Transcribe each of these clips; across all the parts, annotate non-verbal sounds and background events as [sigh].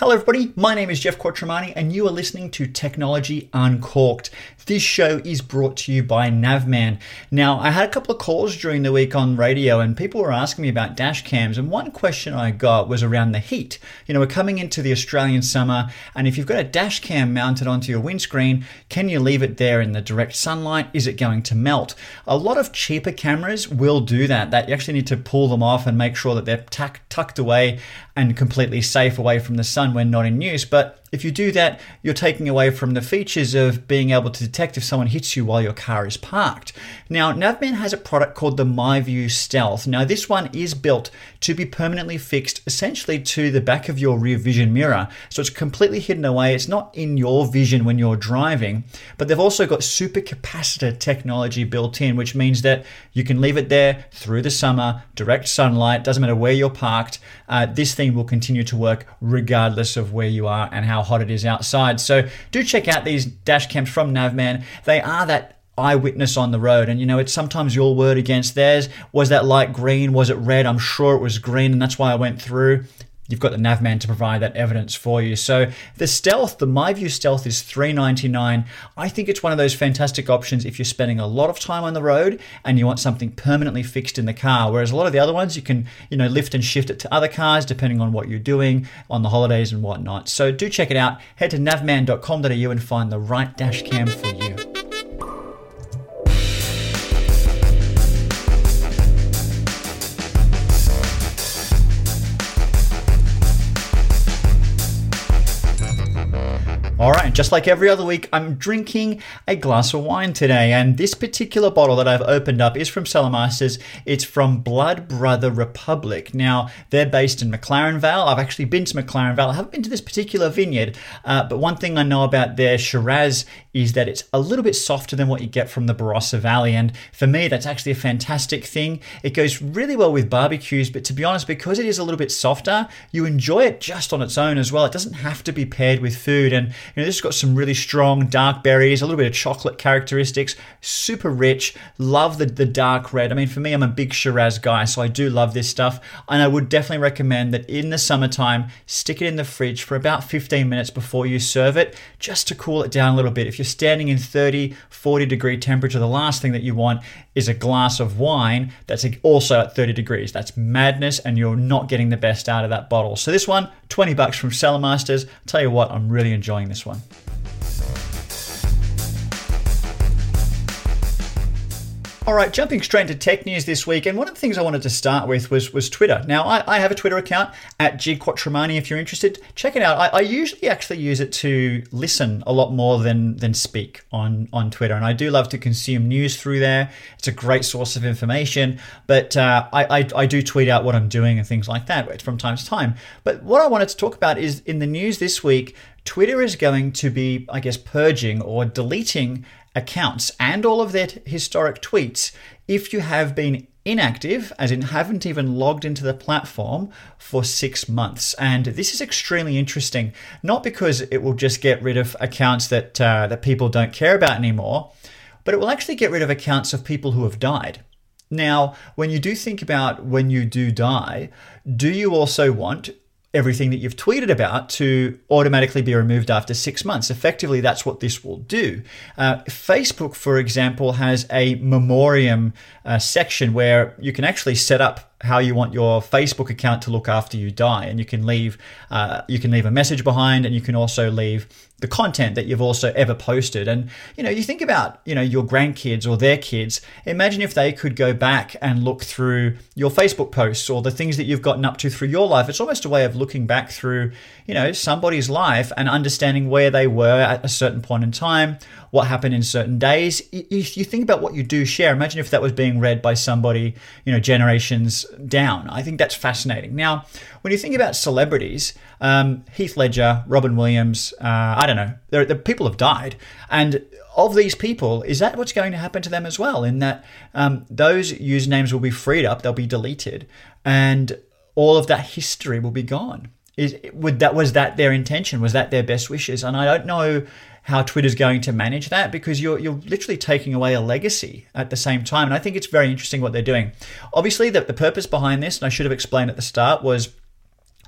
Hello, everybody. My name is Jeff Quattromani, and you are listening to Technology Uncorked. This show is brought to you by Navman. Now, I had a couple of calls during the week on radio, and people were asking me about dash cams. And one question I got was around the heat. You know, we're coming into the Australian summer, and if you've got a dash cam mounted onto your windscreen, can you leave it there in the direct sunlight? Is it going to melt? A lot of cheaper cameras will do that. That you actually need to pull them off and make sure that they're tuck, tucked away and completely safe away from the sun when not in use. But if you do that, you're taking away from the features of being able to detect if someone hits you while your car is parked. Now, Navman has a product called the MyView Stealth. Now, this one is built to be permanently fixed essentially to the back of your rear vision mirror. So it's completely hidden away. It's not in your vision when you're driving, but they've also got super capacitor technology built in, which means that you can leave it there through the summer, direct sunlight, doesn't matter where you're parked. Uh, this thing will continue to work regardless of where you are and how hot it is outside. So do check out these dash cams from Navman. They are that eyewitness on the road. And you know it's sometimes your word against theirs. Was that light green? Was it red? I'm sure it was green. And that's why i went through you've got the Navman to provide that evidence for you. So the Stealth, the MyView Stealth is 399. I think it's one of those fantastic options if you're spending a lot of time on the road and you want something permanently fixed in the car. Whereas a lot of the other ones you can, you know, lift and shift it to other cars depending on what you're doing on the holidays and whatnot. So do check it out. Head to navman.com.au and find the right dash cam for you. All right, just like every other week, I'm drinking a glass of wine today, and this particular bottle that I've opened up is from Cellar Masters. It's from Blood Brother Republic. Now, they're based in McLaren Vale. I've actually been to McLaren Vale. I haven't been to this particular vineyard, uh, but one thing I know about their Shiraz is that it's a little bit softer than what you get from the Barossa Valley, and for me, that's actually a fantastic thing. It goes really well with barbecues, but to be honest, because it is a little bit softer, you enjoy it just on its own as well. It doesn't have to be paired with food, and you know, this has got some really strong dark berries, a little bit of chocolate characteristics, super rich. Love the, the dark red. I mean, for me, I'm a big Shiraz guy, so I do love this stuff. And I would definitely recommend that in the summertime, stick it in the fridge for about 15 minutes before you serve it, just to cool it down a little bit. If you're standing in 30, 40 degree temperature, the last thing that you want is a glass of wine that's also at 30 degrees. That's madness, and you're not getting the best out of that bottle. So this one, 20 bucks from Cellar Masters. Tell you what, I'm really enjoying this one. All right, jumping straight into tech news this week, and one of the things I wanted to start with was was Twitter. Now, I, I have a Twitter account at G Quattromani. If you're interested, check it out. I, I, usually actually use it to listen a lot more than than speak on on Twitter, and I do love to consume news through there. It's a great source of information, but uh, I, I I do tweet out what I'm doing and things like that from time to time. But what I wanted to talk about is in the news this week. Twitter is going to be, I guess, purging or deleting accounts and all of their historic tweets if you have been inactive, as in haven't even logged into the platform for six months. And this is extremely interesting, not because it will just get rid of accounts that uh, that people don't care about anymore, but it will actually get rid of accounts of people who have died. Now, when you do think about when you do die, do you also want everything that you've tweeted about to automatically be removed after six months. Effectively, that's what this will do. Uh, Facebook, for example, has a memoriam uh, section where you can actually set up how you want your Facebook account to look after you die, and you can leave uh, you can leave a message behind, and you can also leave the content that you've also ever posted. And you know, you think about you know your grandkids or their kids. Imagine if they could go back and look through your Facebook posts or the things that you've gotten up to through your life. It's almost a way of looking back through you know somebody's life and understanding where they were at a certain point in time, what happened in certain days. If you think about what you do share, imagine if that was being read by somebody you know generations down. I think that's fascinating. Now, when you think about celebrities, um, Heath Ledger, Robin Williams, uh, I don't know, the, people have died, and of these people, is that what's going to happen to them as well? In that um, those usernames will be freed up, they'll be deleted, and all of that history will be gone. Is would that was that their intention? Was that their best wishes? And I don't know how Twitter's going to manage that because you're you're literally taking away a legacy at the same time. And I think it's very interesting what they're doing. Obviously, the, the purpose behind this, and I should have explained at the start, was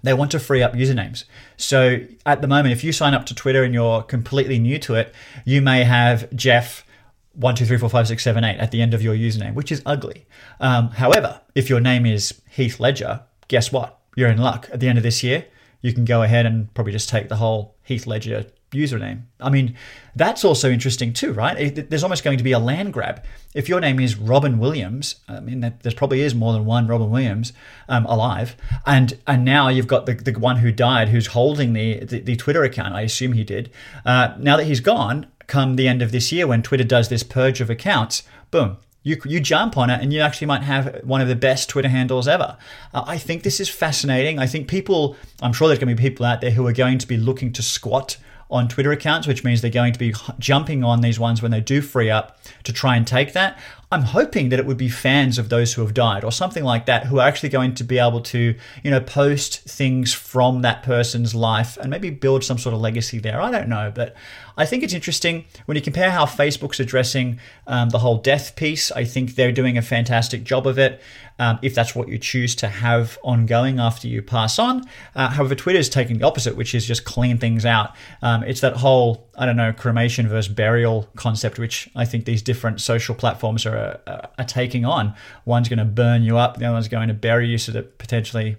they want to free up usernames. So at the moment, if you sign up to Twitter and you're completely new to it, you may have Jeff one two three four five six seven eight at the end of your username, which is ugly. Um, however, if your name is Heath Ledger, guess what? You're in luck. At the end of this year, you can go ahead and probably just take the whole Heath Ledger username. I mean, that's also interesting too, right? There's almost going to be a land grab. If your name is Robin Williams, I mean, there probably is more than one Robin Williams um, alive, and and now you've got the, the one who died, who's holding the, the, the Twitter account. I assume he did. Uh, now that he's gone, come the end of this year when Twitter does this purge of accounts, boom, you, you jump on it and you actually might have one of the best Twitter handles ever. Uh, I think this is fascinating. I think people, I'm sure there's going to be people out there who are going to be looking to squat on Twitter accounts, which means they're going to be jumping on these ones when they do free up to try and take that. I'm hoping that it would be fans of those who have died or something like that who are actually going to be able to, you know, post things from that person's life and maybe build some sort of legacy there. I don't know, but I think it's interesting when you compare how Facebook's addressing um, the whole death piece. I think they're doing a fantastic job of it. Um, if that's what you choose to have ongoing after you pass on. Uh, however, Twitter's taking the opposite, which is just clean things out. Um, it's that whole, I don't know, cremation versus burial concept, which I think these different social platforms are, uh, are taking on. One's going to burn you up, the other one's going to bury you so that potentially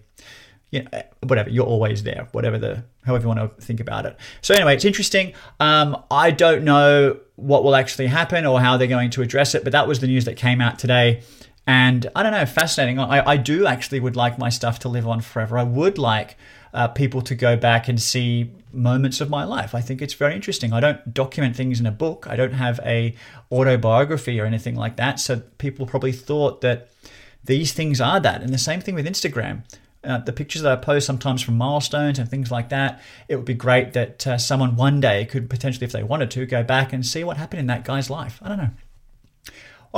you know, whatever, you're always there, whatever the, however you want to think about it. So anyway, it's interesting. Um, I don't know what will actually happen or how they're going to address it, but that was the news that came out today. And I don't know, fascinating. I, I do actually would like my stuff to live on forever. I would like uh, people to go back and see moments of my life. I think it's very interesting. I don't document things in a book. I don't have a autobiography or anything like that. So people probably thought that these things are that. And the same thing with Instagram uh, the pictures that I post sometimes from milestones and things like that. It would be great that uh, someone one day could potentially, if they wanted to, go back and see what happened in that guy's life. I don't know.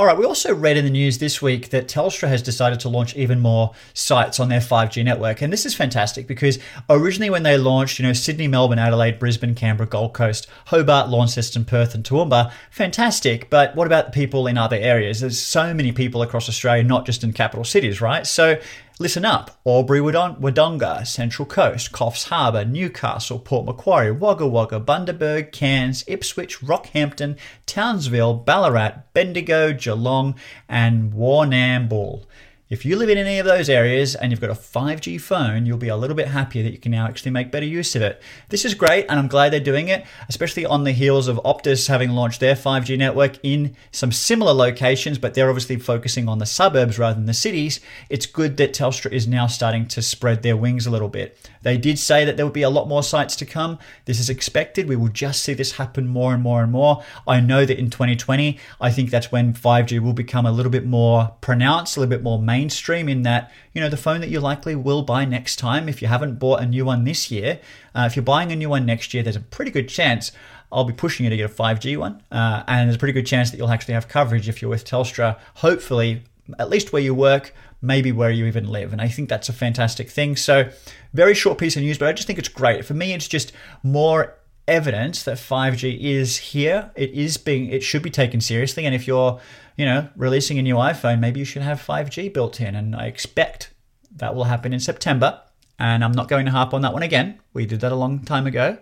All right, we also read in the news this week that Telstra has decided to launch even more sites on their 5G network. And this is fantastic because originally when they launched, you know, Sydney, Melbourne, Adelaide, Brisbane, Canberra, Gold Coast, Hobart, Launceston, Perth, and Toowoomba, fantastic. But what about the people in other areas? There's so many people across Australia, not just in capital cities, right? So Listen up Albury Wodonga, Central Coast, Coffs Harbour, Newcastle, Port Macquarie, Wagga Wagga, Bundaberg, Cairns, Ipswich, Rockhampton, Townsville, Ballarat, Bendigo, Geelong, and Warrnambool. If you live in any of those areas and you've got a 5G phone, you'll be a little bit happier that you can now actually make better use of it. This is great, and I'm glad they're doing it, especially on the heels of Optus having launched their 5G network in some similar locations, but they're obviously focusing on the suburbs rather than the cities. It's good that Telstra is now starting to spread their wings a little bit. They did say that there would be a lot more sites to come. This is expected. We will just see this happen more and more and more. I know that in 2020, I think that's when 5G will become a little bit more pronounced, a little bit more main mainstream in that you know the phone that you likely will buy next time if you haven't bought a new one this year uh, if you're buying a new one next year there's a pretty good chance I'll be pushing you to get a 5G one uh, and there's a pretty good chance that you'll actually have coverage if you're with Telstra hopefully at least where you work maybe where you even live and I think that's a fantastic thing. So very short piece of news but I just think it's great. For me it's just more evidence that 5G is here. It is being it should be taken seriously and if you're, you know, releasing a new iPhone, maybe you should have 5G built in and I expect that will happen in September. And I'm not going to harp on that one again. We did that a long time ago.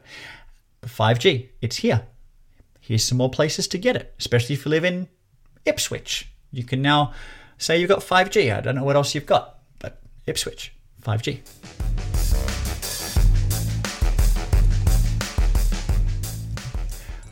5G, it's here. Here's some more places to get it, especially if you live in Ipswich. You can now say you've got 5G. I don't know what else you've got, but Ipswich, 5G.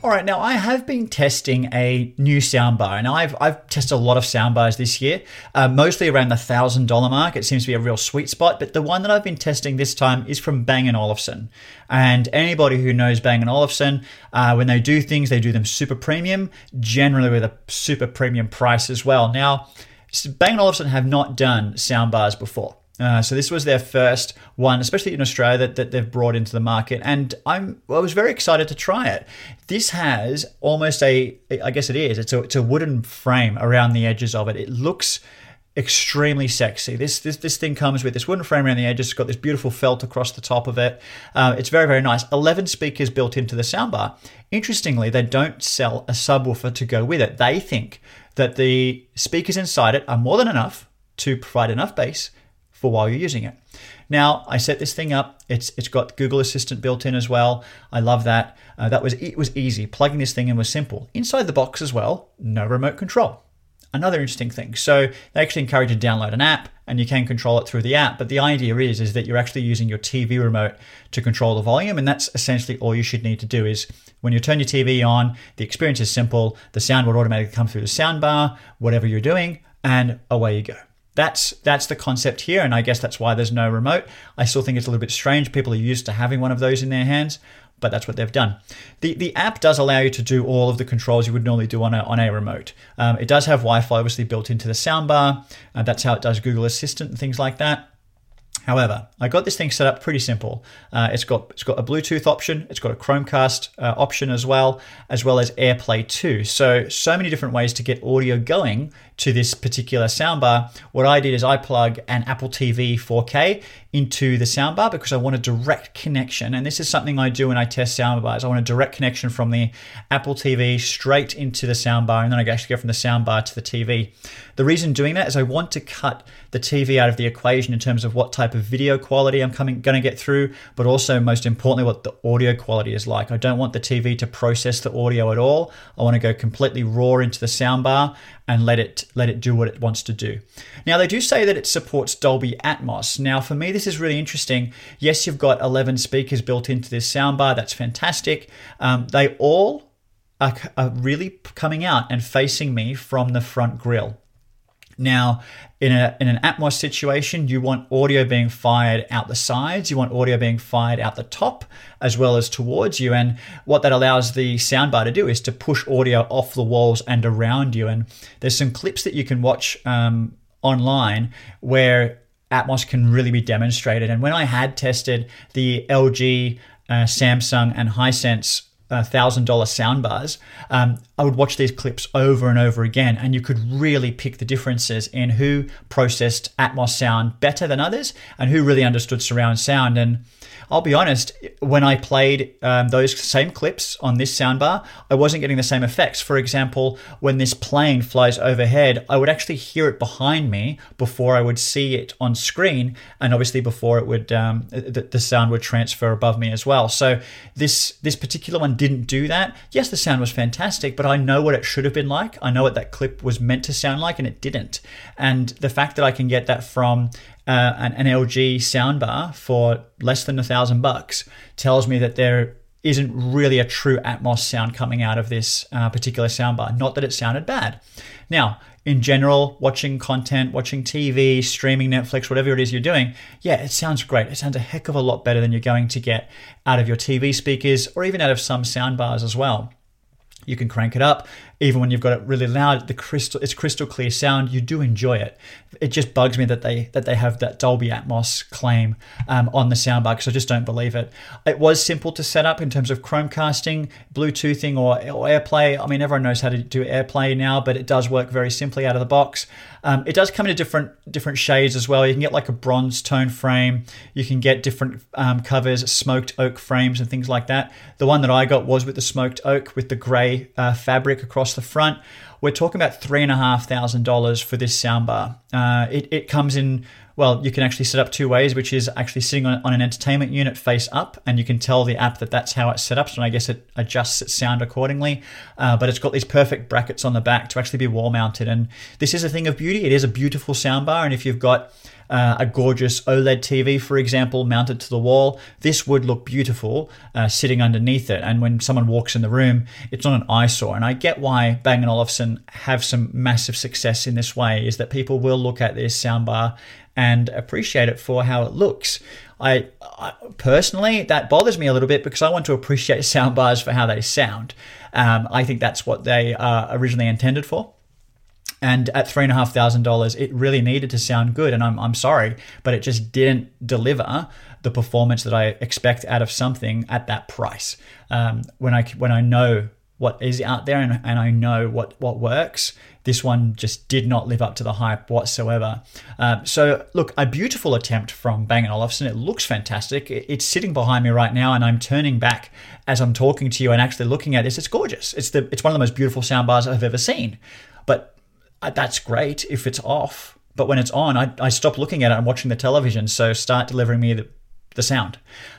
All right, now I have been testing a new soundbar, and I've I've tested a lot of soundbars this year, uh, mostly around the thousand dollar mark. It seems to be a real sweet spot. But the one that I've been testing this time is from Bang Olufsen, and anybody who knows Bang Olufsen, uh, when they do things, they do them super premium, generally with a super premium price as well. Now, Bang & Olufsen have not done soundbars before. Uh, so this was their first one, especially in Australia, that, that they've brought into the market, and I'm I was very excited to try it. This has almost a, I guess it is, it's a, it's a wooden frame around the edges of it. It looks extremely sexy. This this this thing comes with this wooden frame around the edges. It's got this beautiful felt across the top of it. Uh, it's very very nice. Eleven speakers built into the soundbar. Interestingly, they don't sell a subwoofer to go with it. They think that the speakers inside it are more than enough to provide enough bass for while you're using it. Now I set this thing up. It's it's got Google Assistant built in as well. I love that. Uh, that was it was easy. Plugging this thing in was simple. Inside the box as well, no remote control. Another interesting thing. So they actually encourage you to download an app and you can control it through the app. But the idea is, is that you're actually using your TV remote to control the volume. And that's essentially all you should need to do is when you turn your TV on, the experience is simple. The sound will automatically come through the sound bar, whatever you're doing, and away you go. That's that's the concept here, and I guess that's why there's no remote. I still think it's a little bit strange. People are used to having one of those in their hands, but that's what they've done. The the app does allow you to do all of the controls you would normally do on a, on a remote. Um, it does have Wi-Fi obviously built into the soundbar. Uh, that's how it does Google Assistant and things like that. However, I got this thing set up pretty simple. Uh, it's got it's got a Bluetooth option, it's got a Chromecast uh, option as well, as well as AirPlay 2. So so many different ways to get audio going to this particular soundbar. What I did is I plug an Apple TV 4K into the soundbar because I want a direct connection. And this is something I do when I test soundbars. I want a direct connection from the Apple TV straight into the soundbar, and then I actually go from the soundbar to the TV. The reason doing that is I want to cut the TV out of the equation in terms of what type of video quality I'm coming going to get through, but also most importantly what the audio quality is like. I don't want the TV to process the audio at all. I want to go completely raw into the soundbar and let it let it do what it wants to do. Now they do say that it supports Dolby Atmos. Now for me this is really interesting. Yes, you've got 11 speakers built into this soundbar. That's fantastic. Um, they all are, are really coming out and facing me from the front grill. Now, in, a, in an Atmos situation, you want audio being fired out the sides, you want audio being fired out the top as well as towards you. And what that allows the soundbar to do is to push audio off the walls and around you. And there's some clips that you can watch um, online where Atmos can really be demonstrated. And when I had tested the LG, uh, Samsung, and Hisense thousand dollar soundbars, um, I would watch these clips over and over again, and you could really pick the differences in who processed Atmos sound better than others and who really understood surround sound. And I'll be honest, when I played um, those same clips on this soundbar, I wasn't getting the same effects. For example, when this plane flies overhead, I would actually hear it behind me before I would see it on screen, and obviously before it would um, the, the sound would transfer above me as well. So this this particular one didn't do that. Yes, the sound was fantastic, but I know what it should have been like. I know what that clip was meant to sound like, and it didn't. And the fact that I can get that from uh, an, an LG soundbar for less than a thousand bucks tells me that there isn't really a true Atmos sound coming out of this uh, particular soundbar. Not that it sounded bad. Now, in general, watching content, watching TV, streaming Netflix, whatever it is you're doing, yeah, it sounds great. It sounds a heck of a lot better than you're going to get out of your TV speakers or even out of some soundbars as well. You can crank it up even when you've got it really loud, the crystal it's crystal clear sound. You do enjoy it. It just bugs me that they that they have that Dolby Atmos claim um, on the soundbar because I just don't believe it. It was simple to set up in terms of Chromecasting, Bluetoothing, or, or AirPlay. I mean, everyone knows how to do AirPlay now, but it does work very simply out of the box. Um, it does come in different different shades as well. You can get like a bronze tone frame. You can get different um, covers, smoked oak frames, and things like that. The one that I got was with the smoked oak with the grey uh, fabric across across the front. We're talking about three and a half thousand dollars for this soundbar. Uh, it, it comes in well, you can actually set up two ways, which is actually sitting on, on, an entertainment unit face up, and you can tell the app that that's how it's set up. So I guess it adjusts its sound accordingly. Uh, but it's got these perfect brackets on the back to actually be wall mounted. And this is a thing of beauty. It is a beautiful soundbar, and if you've got uh, a gorgeous OLED TV, for example, mounted to the wall, this would look beautiful uh, sitting underneath it. And when someone walks in the room, it's not an eyesore. And I get why Bang & Olufsen have some massive success in this way, is that people will look at this soundbar and appreciate it for how it looks. I, I, personally that bothers me a little bit because I want to appreciate [laughs] soundbars for how they sound. Um, I think that's what they are originally intended for. And at three and a half thousand dollars, it really needed to sound good. And I'm, I'm sorry, but it just didn't deliver the performance that I expect out of something at that price. Um, when I when I know what is out there and, and I know what what works, this one just did not live up to the hype whatsoever. Um, so look, a beautiful attempt from Bang & Olufsen. It looks fantastic. It's sitting behind me right now, and I'm turning back as I'm talking to you and actually looking at this. It's gorgeous. It's the it's one of the most beautiful soundbars I've ever seen. But uh, that's great if it's off. but when it's on, I, I stop looking at it. I'm watching the television. So start delivering me the, the sound.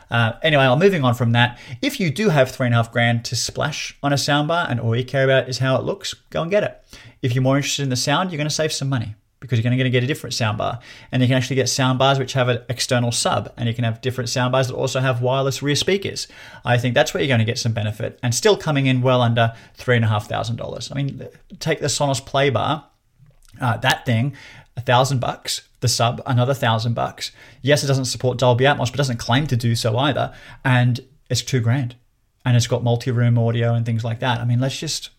Uh, anyway, I'm moving on from that. If you do have three and a half grand to splash on a soundbar and all you care about is how it looks, go and get it. If you're more interested in the sound, you're going to save some money because you're going to get a different soundbar. And you can actually get soundbars which have an external sub, and you can have different soundbars that also have wireless rear speakers. I think that's where you're going to get some benefit and still coming in well under $3,500. I mean, take the Sonos Playbar, uh, that thing, a thousand bucks. The sub, another thousand bucks. Yes, it doesn't support Dolby Atmos, but doesn't claim to do so either. And it's two grand. And it's got multi room audio and things like that. I mean, let's just,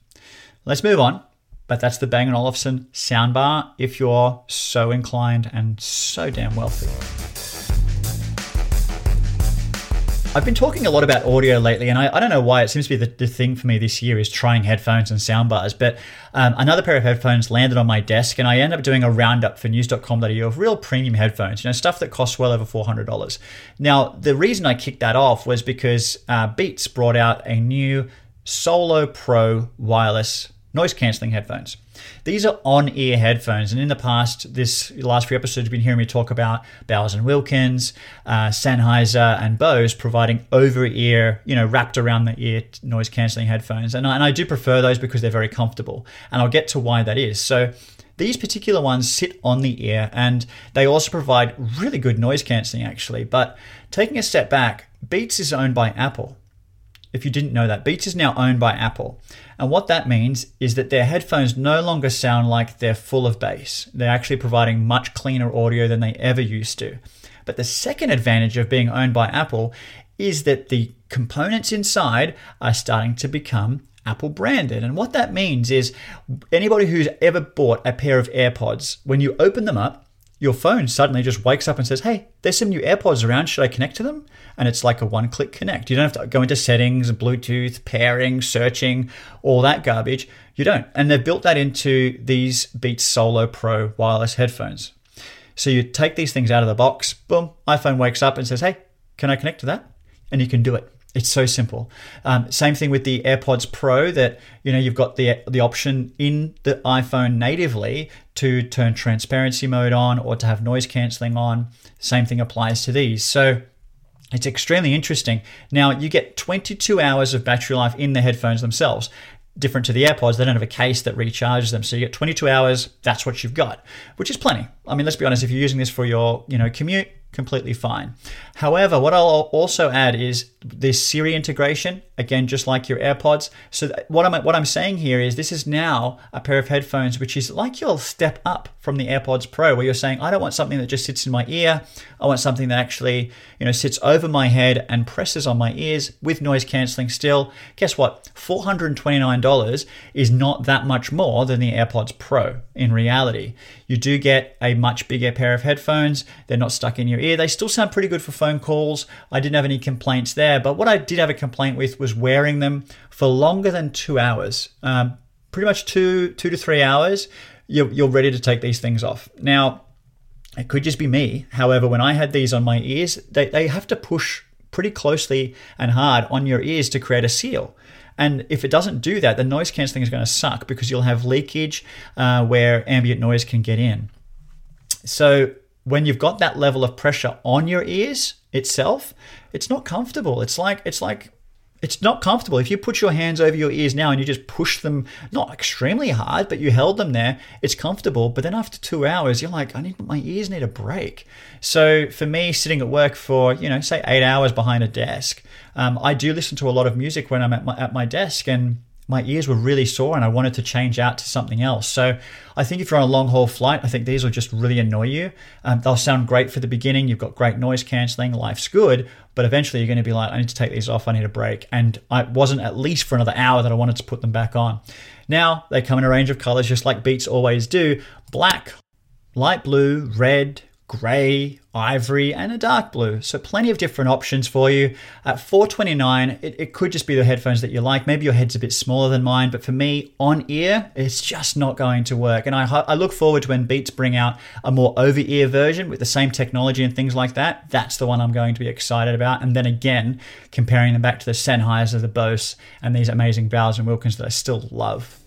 let's move on but that's the Bang & Olufsen soundbar if you're so inclined and so damn wealthy. I've been talking a lot about audio lately, and I, I don't know why. It seems to be the, the, thing for me this year is trying headphones and soundbars. But um, another pair of headphones landed on my desk, and I ended up doing a roundup for news.com.au of real premium headphones, you know, stuff that costs well over $400. Now, the reason I kicked that off was because uh, Beats brought out a new Solo Pro wireless noise cancelling headphones. These are on-ear headphones, and in the past, this last few episodes, you've been hearing me talk about Bowers and Wilkins, uh, Sennheiser, and Bose providing over-ear, you know, wrapped around the ear noise cancelling headphones, and I, and I do prefer those because they're very comfortable, and I'll get to why that is. So. These particular ones sit on the ear and they also provide really good noise cancelling, actually. But taking a step back, Beats is owned by Apple if you didn't know that, Beats is now owned by Apple. And what that means is that their headphones no longer sound like they're full of bass. They're actually providing much cleaner audio than they ever used to. But the second advantage of being owned by Apple is that the components inside are starting to become Apple branded. And what that means is anybody who's ever bought a pair of AirPods, when you open them up, your phone suddenly just wakes up and says, Hey, there's some new AirPods around. Should I connect to them? And it's like a one click connect. You don't have to go into settings, Bluetooth, pairing, searching, all that garbage. You don't. And they've built that into these Beats Solo Pro wireless headphones. So you take these things out of the box, boom, iPhone wakes up and says, Hey, can I connect to that? And you can do it. It's so simple. Um, same thing with the AirPods Pro that you know you've got the the option in the iPhone natively to turn transparency mode on or to have noise cancelling on. Same thing applies to these. So it's extremely interesting. Now you get 22 hours of battery life in the headphones themselves. Different to the AirPods, they don't have a case that recharges them. So you get 22 hours, that's what you've got, which is plenty. I mean, let's be honest, if you're using this for your, you know, commute, completely fine. However, what I'll also add is this Siri integration, again, just like your AirPods. So what I'm what I'm saying here is this is now a pair of headphones which is like your step up from the AirPods Pro, where you're saying, I don't want something that just sits in my ear. I want something that actually, you know, sits over my head and presses on my ears with noise canceling still. Guess what? $429 is not that much more than the AirPods Pro in reality. You do get a much bigger pair of headphones. They're not stuck in your ear. They still sound pretty good for phone calls. I didn't have any complaints there, but what I did have a complaint with was wearing them for longer than two hours. Um, pretty much two two to three hours. You're, you're ready to take these things off. Now, it could just be me. However, when I had these on my ears, they, they have to push pretty closely and hard on your ears to create a seal. And if it doesn't do that, the noise cancelling is going to suck because you'll have leakage uh, where ambient noise can get in. So when you've got that level of pressure on your ears itself, it's not comfortable. It's like it's like it's not comfortable. If you put your hands over your ears now and you just push them, not extremely hard, but you held them there, it's comfortable. But then after two hours, you're like, I need my ears need a break. So for me, sitting at work for you know say eight hours behind a desk, um, I do listen to a lot of music when I'm at my at my desk and my ears were really sore and I wanted to change out to something else. So I think if you're on a long haul flight, I think these will just really annoy you. Um, they'll sound great for the beginning. You've got great noise cancelling, life's good, but eventually you're going to be like, I need to take these off, I need a break. And I wasn't at least for another hour that I wanted to put them back on. Now they come in a range of colors, just like Beats always do black, light blue, red, grey, ivory, and a dark blue. So plenty of different options for you. At 429, it, it could just be the headphones that you like. Maybe your head's a bit smaller than mine, but for me, on ear, it's just not going to work. And I, I look forward to when Beats bring out a more over ear version with the same technology and things like that. That's the one I'm going to be excited about. And then again, comparing them back to the Sennheiser, the Bose, and these amazing Bowers and Wilkins that I still love.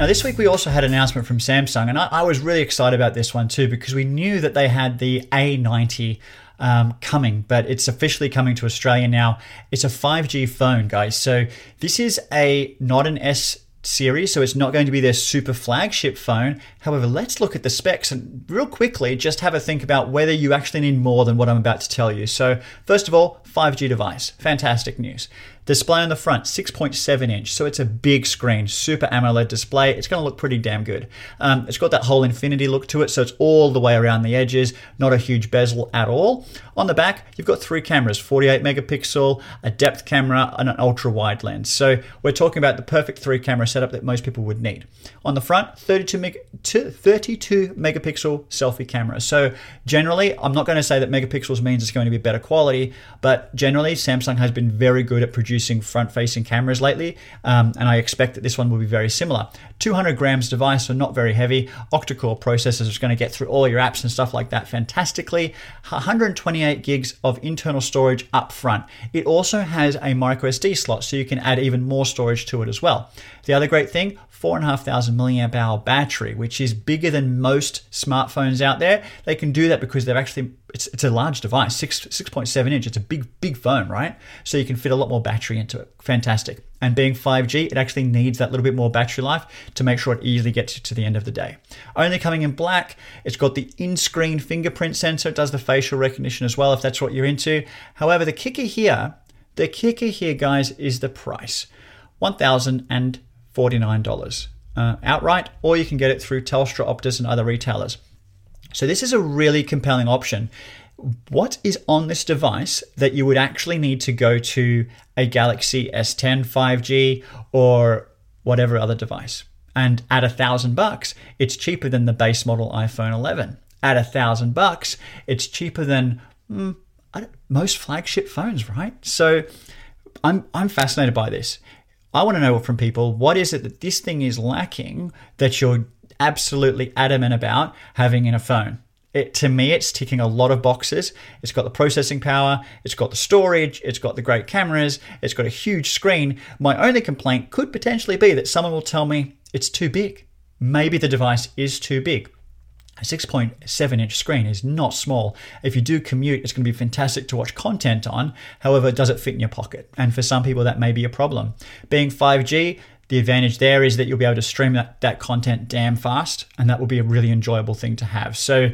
Now, this week we also had an announcement from Samsung, and I, I was really excited about this one too because we knew that they had the A90 um, coming, but it's officially coming to Australia now. It's a 5G phone, guys. So this is a not an S series, so it's not going to be their super flagship phone. However, let's look at the specs and real quickly just have a think about whether you actually need more than what I'm about to tell you. So, first of all, 5G device. Fantastic news. Display on the front, 6.7 inch, so it's a big screen, super AMOLED display. It's going to look pretty damn good. Um, it's got that whole infinity look to it, so it's all the way around the edges, not a huge bezel at all. On the back, you've got three cameras 48 megapixel, a depth camera, and an ultra wide lens. So we're talking about the perfect three camera setup that most people would need. On the front, 32, meg- 32 megapixel selfie camera. So generally, I'm not going to say that megapixels means it's going to be better quality, but generally, Samsung has been very good at producing front facing cameras lately, um, and I expect that this one will be very similar. 200 grams device, so not very heavy. Octa core processors is going to get through all your apps and stuff like that fantastically. 128 gigs of internal storage up front. It also has a micro SD slot, so you can add even more storage to it as well. The other great thing, 4,500 milliamp hour battery, which is bigger than most smartphones out there. They can do that because they've actually it's, it's a large device, six six point seven inch. It's a big big phone, right? So you can fit a lot more battery into it. Fantastic. And being 5G, it actually needs that little bit more battery life to make sure it easily gets to the end of the day. Only coming in black. It's got the in-screen fingerprint sensor. It does the facial recognition as well, if that's what you're into. However, the kicker here, the kicker here, guys, is the price. One thousand and $49 uh, outright, or you can get it through Telstra, Optus, and other retailers. So, this is a really compelling option. What is on this device that you would actually need to go to a Galaxy S10 5G or whatever other device? And at a thousand bucks, it's cheaper than the base model iPhone 11. At a thousand bucks, it's cheaper than mm, most flagship phones, right? So, I'm I'm fascinated by this. I want to know from people what is it that this thing is lacking that you're absolutely adamant about having in a phone. It, to me, it's ticking a lot of boxes. It's got the processing power, it's got the storage, it's got the great cameras, it's got a huge screen. My only complaint could potentially be that someone will tell me it's too big. Maybe the device is too big. A 6.7 inch screen is not small. If you do commute, it's going to be fantastic to watch content on. However, does it fit in your pocket? And for some people, that may be a problem. Being 5G, the advantage there is that you'll be able to stream that, that content damn fast, and that will be a really enjoyable thing to have. So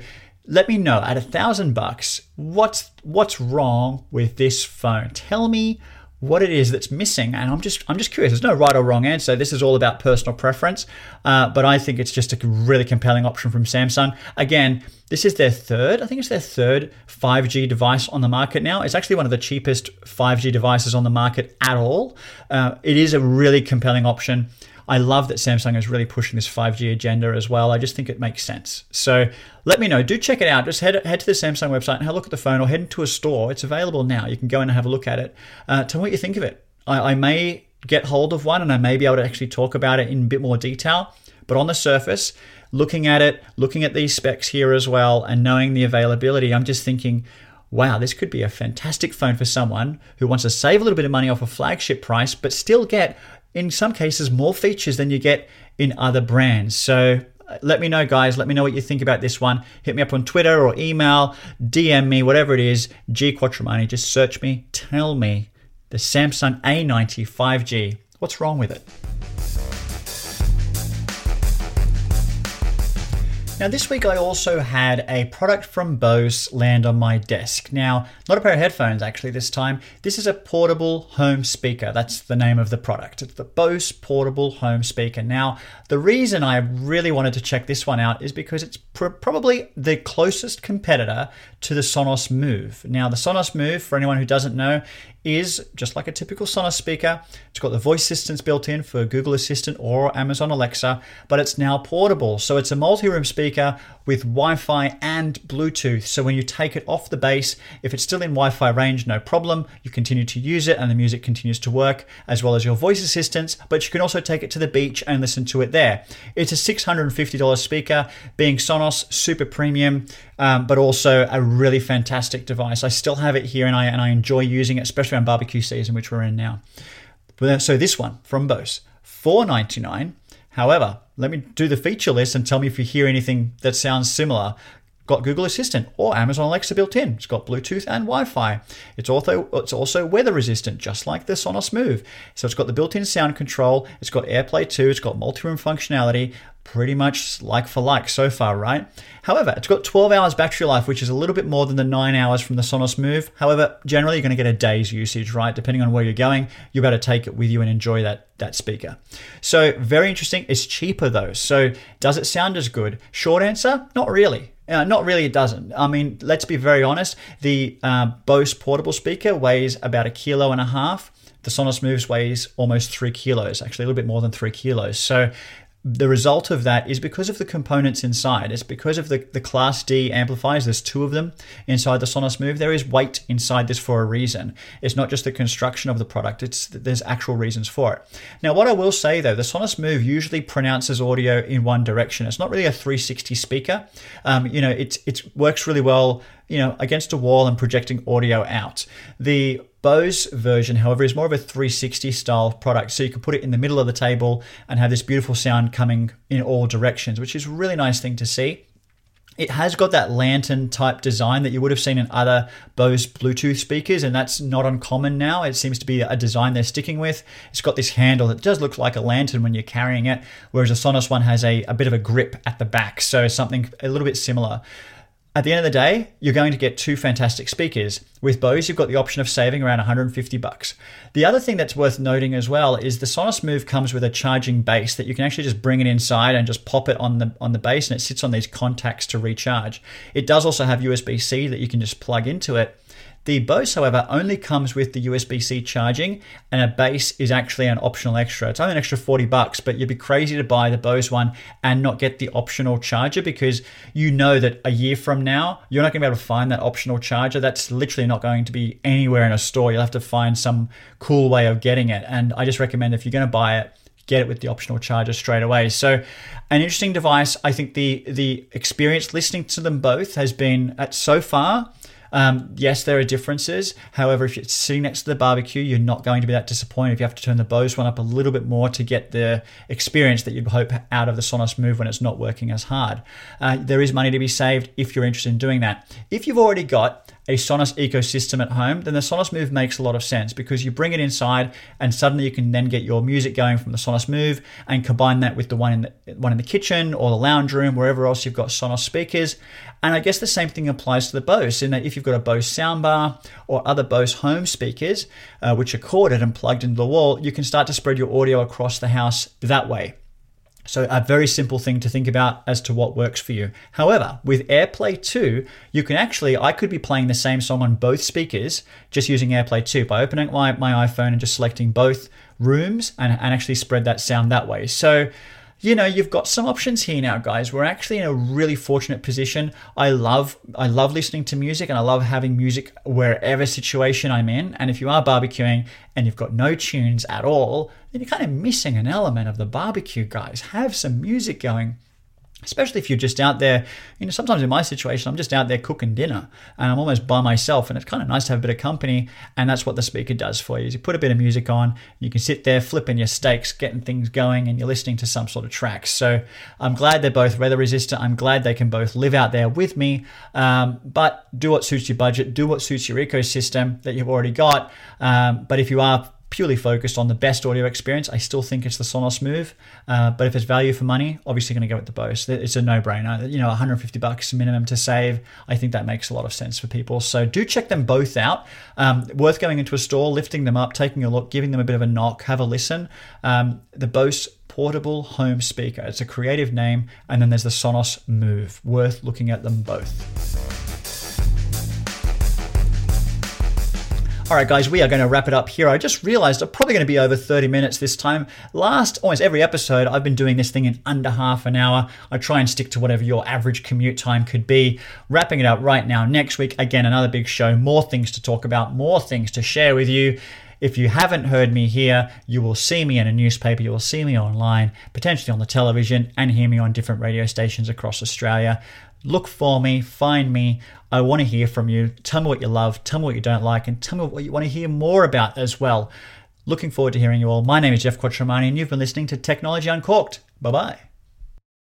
let me know at a thousand bucks, what's what's wrong with this phone? Tell me what it is that's missing and i'm just i'm just curious. There's no right or wrong answer. This is all about personal preference uh, but i think it's just a really compelling option from samsung. Again this is their third i think it's their third 5g device on the market now. It's actually one of the cheapest 5g devices on the market at all. Uh, it is a really compelling option I love that Samsung is really pushing this 5G agenda as well. I just think it makes sense. So let me know. Do check it out. Just head, head to the Samsung website and have a look at the phone or head into a store. It's available now. You can go in and have a look at it. Uh, tell me what you think of it. I, I may get hold of one and I may be able to actually talk about it in a bit more detail. But on the surface, looking at it, looking at these specs here as well, and knowing the availability, I'm just thinking, wow, this could be a fantastic phone for someone who wants to save a little bit of money off a flagship price, but still get in some cases more features than you get in other brands. So uh, let me know, guys. Let me know what you think about this one. Hit me up on Twitter or email, DM me, whatever it is. G Quattromani. Just search me. Tell me the Samsung A90 5G. What's wrong with it? Now, this week I also had a product from Bose land on my desk. Now, not a pair of headphones actually this time. This is a portable home speaker. That's the name of the product. It's the Bose portable home speaker. Now, the reason I really wanted to check this one out is because it's pr- probably the closest competitor to the Sonos Move. Now, the Sonos Move, for anyone who doesn't know, is just like a typical Sonos speaker. It's got the voice assistants built in for Google Assistant or Amazon Alexa, but it's now portable. So it's a multi room speaker with Wi Fi and Bluetooth. So when you take it off the base, if it's still in Wi Fi range, no problem. You continue to use it and the music continues to work, as well as your voice assistants, but you can also take it to the beach and listen to it there. It's a $650 speaker, being Sonos super premium, um, but also a really fantastic device. I still have it here and I, and I enjoy using it, especially barbecue season, which we're in now. Uh, so this one from Bose, 499 However, let me do the feature list and tell me if you hear anything that sounds similar got Google Assistant or Amazon Alexa built in. It's got Bluetooth and Wi-Fi. It's also it's also weather resistant, just like the Sonos Move. So it's got the built-in sound control. It's got AirPlay 2. It's got multi-room functionality. Pretty much like for like so far, right? However, it's got 12 hours battery life, which is a little bit more than the nine hours from the Sonos Move. However, generally you're going to get a day's usage, right? Depending on where you're going, you better take it with you and enjoy that that speaker. So very interesting. It's cheaper though. So does it sound as good? Short answer, not really. Uh, not really, it doesn't. I mean, let's be very honest. The uh, Bose portable speaker weighs about a kilo and a half. The Sonos Moves weighs almost three kilos, actually a little bit more than three kilos. So the result of that is because of the components inside. It's because of the, the Class D amplifiers. There's two of them inside the Sonos Move. There is weight inside this for a reason. It's not just the construction of the product. It's there's actual reasons for it. Now, what I will say though, the Sonos Move usually pronounces audio in one direction. It's not really a 360 speaker. Um, you know, it it works really well you know, against a wall and projecting audio out. The Bose version, however, is more of a 360 style product. So you can put it in the middle of the table and have this beautiful sound coming in all directions, which is a really nice thing to see. It has got that lantern type design that you would have seen in other Bose Bluetooth speakers, and that's not uncommon now. It seems to be a design they're sticking with. It's got this handle that does look like a lantern when you're carrying it, whereas the Sonos one has a, a bit of a grip at the back, so something a little bit similar. At the end of the day, you're going to get two fantastic speakers. With Bose, you've got the option of saving around 150 bucks. The other thing that's worth noting as well is the Sonos Move comes with a charging base that you can actually just bring it inside and just pop it on the on the base and it sits on these contacts to recharge. It does also have USB-C that you can just plug into it the Bose, however, only comes with the USB C charging, and a base is actually an optional extra. It's only an extra 40 bucks, but you'd be crazy to buy the Bose one and not get the optional charger because you know that a year from now, you're not going to be able to find that optional charger. That's literally not going to be anywhere in a store. You'll have to find some cool way of getting it. And I just recommend if you're going to buy it, get it with the optional charger straight away. So, an interesting device. I think the the experience listening to them both has been at so far um, yes, there are differences. However, if you're sitting next to the barbecue, you're not going to be that disappointed if you have to turn the Bose one up a little bit more to get the experience that you'd hope out of the Sonos Move when it's not working as hard. Uh, there is money to be saved if you're interested in doing that. If you've already got a Sonos ecosystem at home, then the Sonos Move makes a lot of sense because you bring it inside and suddenly you can then get your music going from the Sonos Move and combine that with the one in the one in the kitchen or the lounge room, wherever else you've got Sonos speakers. And I guess the same thing applies to the Bose in that if you've got a Bose soundbar or other Bose home speakers, uh, which are corded and plugged into the wall, you can start to spread your audio across the house that way. So, a very simple thing to think about as to what works for you. However, with AirPlay 2, you can actually, I could be playing the same song on both speakers just using AirPlay 2 by opening my, my iPhone and just selecting both rooms and, and actually spread that sound that way. So, you know you've got some options here now guys. We're actually in a really fortunate position. I love i love listening to music and i love having music wherever situation i'm in. And if you are barbecuing and you've got no tunes at all then you're kind of missing an element of the barbecue guys. Have some music going especially if you're just out there you know sometimes in my situation i'm just out there cooking dinner and i'm almost by myself and it's kind of nice to have a bit of company and that's what the speaker does for you is you put a bit of music on you can sit there flipping your steaks getting things going and you're listening to some sort of tracks. So i'm glad they're both weather resistant. I'm glad they can both live out there with me. Um, but do what suits your budget do what suits your ecosystem that you've already got. Um, but if you are purely focused on the best audio experience, I still think it's the Sonos Move. Uh, but if it's value for money, obviously going to go with the Bose. It's a no-brainer. You know, 150 bucks minimum to save. I think that makes a lot of sense for people. So do check them both out. Um, worth going into a store, lifting them up, taking a look, giving them a bit of a knock, have a listen. Um, the Bose portable home speaker. It's a creative name, and then there's the Sonos Move. Worth looking at them both. All right, guys, we are going to wrap it up here. I just realized I'm probably going to be over 30 minutes this time. Last, almost every episode, I've been doing this thing in under half an hour. I try and stick to whatever your average commute time could be. Wrapping it up right now. Next week, again, another big show, more things to talk about, more things to share with you. If you haven't heard me here, you will see me in a newspaper, you will see me online, potentially on the television, and hear me on different radio stations across Australia. Look for me, find me. I want to hear from you. Tell me what you love, tell me what you don't like, and tell me what you want to hear more about as well. Looking forward to hearing you all. My name is Jeff Quattromani, and you've been listening to Technology Uncorked. Bye bye.